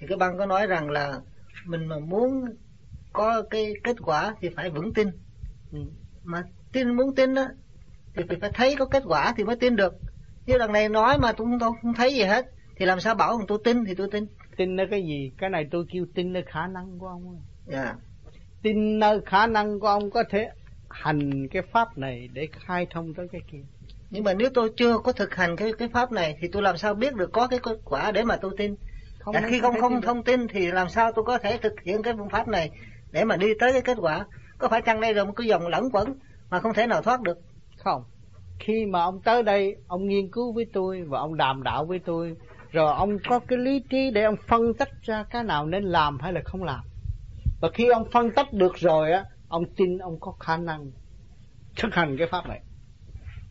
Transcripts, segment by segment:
thì cái băng có nói rằng là mình mà muốn có cái kết quả thì phải vững tin. Ừ. mà tin muốn tin đó thì phải thấy có kết quả thì mới tin được. Như lần này nói mà tôi không, không thấy gì hết thì làm sao bảo tôi tin thì tôi tin. Tin nơi cái gì? Cái này tôi kêu tin nơi khả năng của ông dạ. Yeah. tin nơi khả năng của ông có thể hành cái pháp này để khai thông tới cái kia. Nhưng mà nếu tôi chưa có thực hành cái cái pháp này thì tôi làm sao biết được có cái kết quả để mà tôi tin không à, khi không không thông tin thì làm sao tôi có thể thực hiện cái phương pháp này để mà đi tới cái kết quả? Có phải chăng đây là một cái dòng lẫn quẩn mà không thể nào thoát được? Không. Khi mà ông tới đây ông nghiên cứu với tôi và ông đàm đạo với tôi rồi ông có cái lý trí để ông phân tích ra cái nào nên làm hay là không làm. Và khi ông phân tích được rồi á ông tin ông có khả năng thực hành cái pháp này.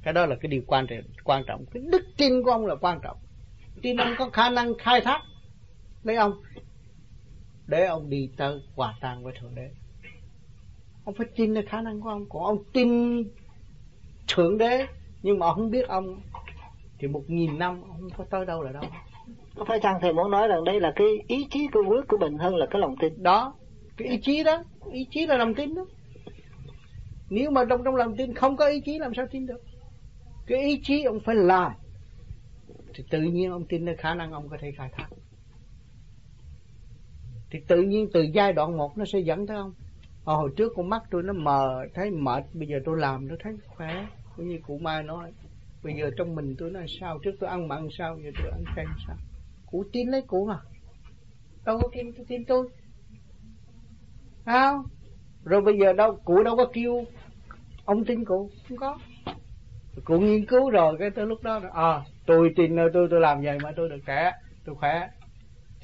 Cái đó là cái điều quan trọng quan trọng. Cái đức tin của ông là quan trọng. Tin ông có khả năng khai thác lấy ông. Để ông đi tới hòa tan với thượng đế. Ông phải tin cái khả năng của ông. Còn ông tin thượng đế nhưng mà ông không biết ông thì một nghìn năm ông không có tới đâu là đâu. Có phải chăng thầy muốn nói rằng đây là cái ý chí của quyết của mình hơn là cái lòng tin? Đó cái ý chí đó. Ý chí là lòng tin đó. Nếu mà trong trong lòng tin không có ý chí làm sao tin được? Cái ý chí ông phải làm thì tự nhiên ông tin nơi khả năng ông có thể khai thác thì tự nhiên từ giai đoạn một nó sẽ dẫn tới ông. À, hồi trước con mắt tôi nó mờ thấy mệt bây giờ tôi làm nó thấy khỏe. Cũng như cụ mai nói bây giờ trong mình tôi nói sao trước tôi ăn mặn sao giờ tôi ăn chay sao. Cụ tin lấy cụ mà. Đâu có tin tôi tin tôi. Sao? Rồi bây giờ đâu cụ đâu có kêu ông tin cụ? Không có. Cụ nghiên cứu rồi cái tới lúc đó à tôi tin tôi tôi làm vậy mà tôi được trẻ tôi khỏe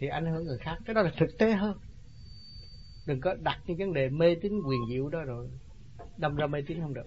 thì ảnh hưởng người khác. Cái đó là thực tế hơn. Đừng có đặt những vấn đề mê tín quyền diệu đó rồi, đâm ra mê tín không được.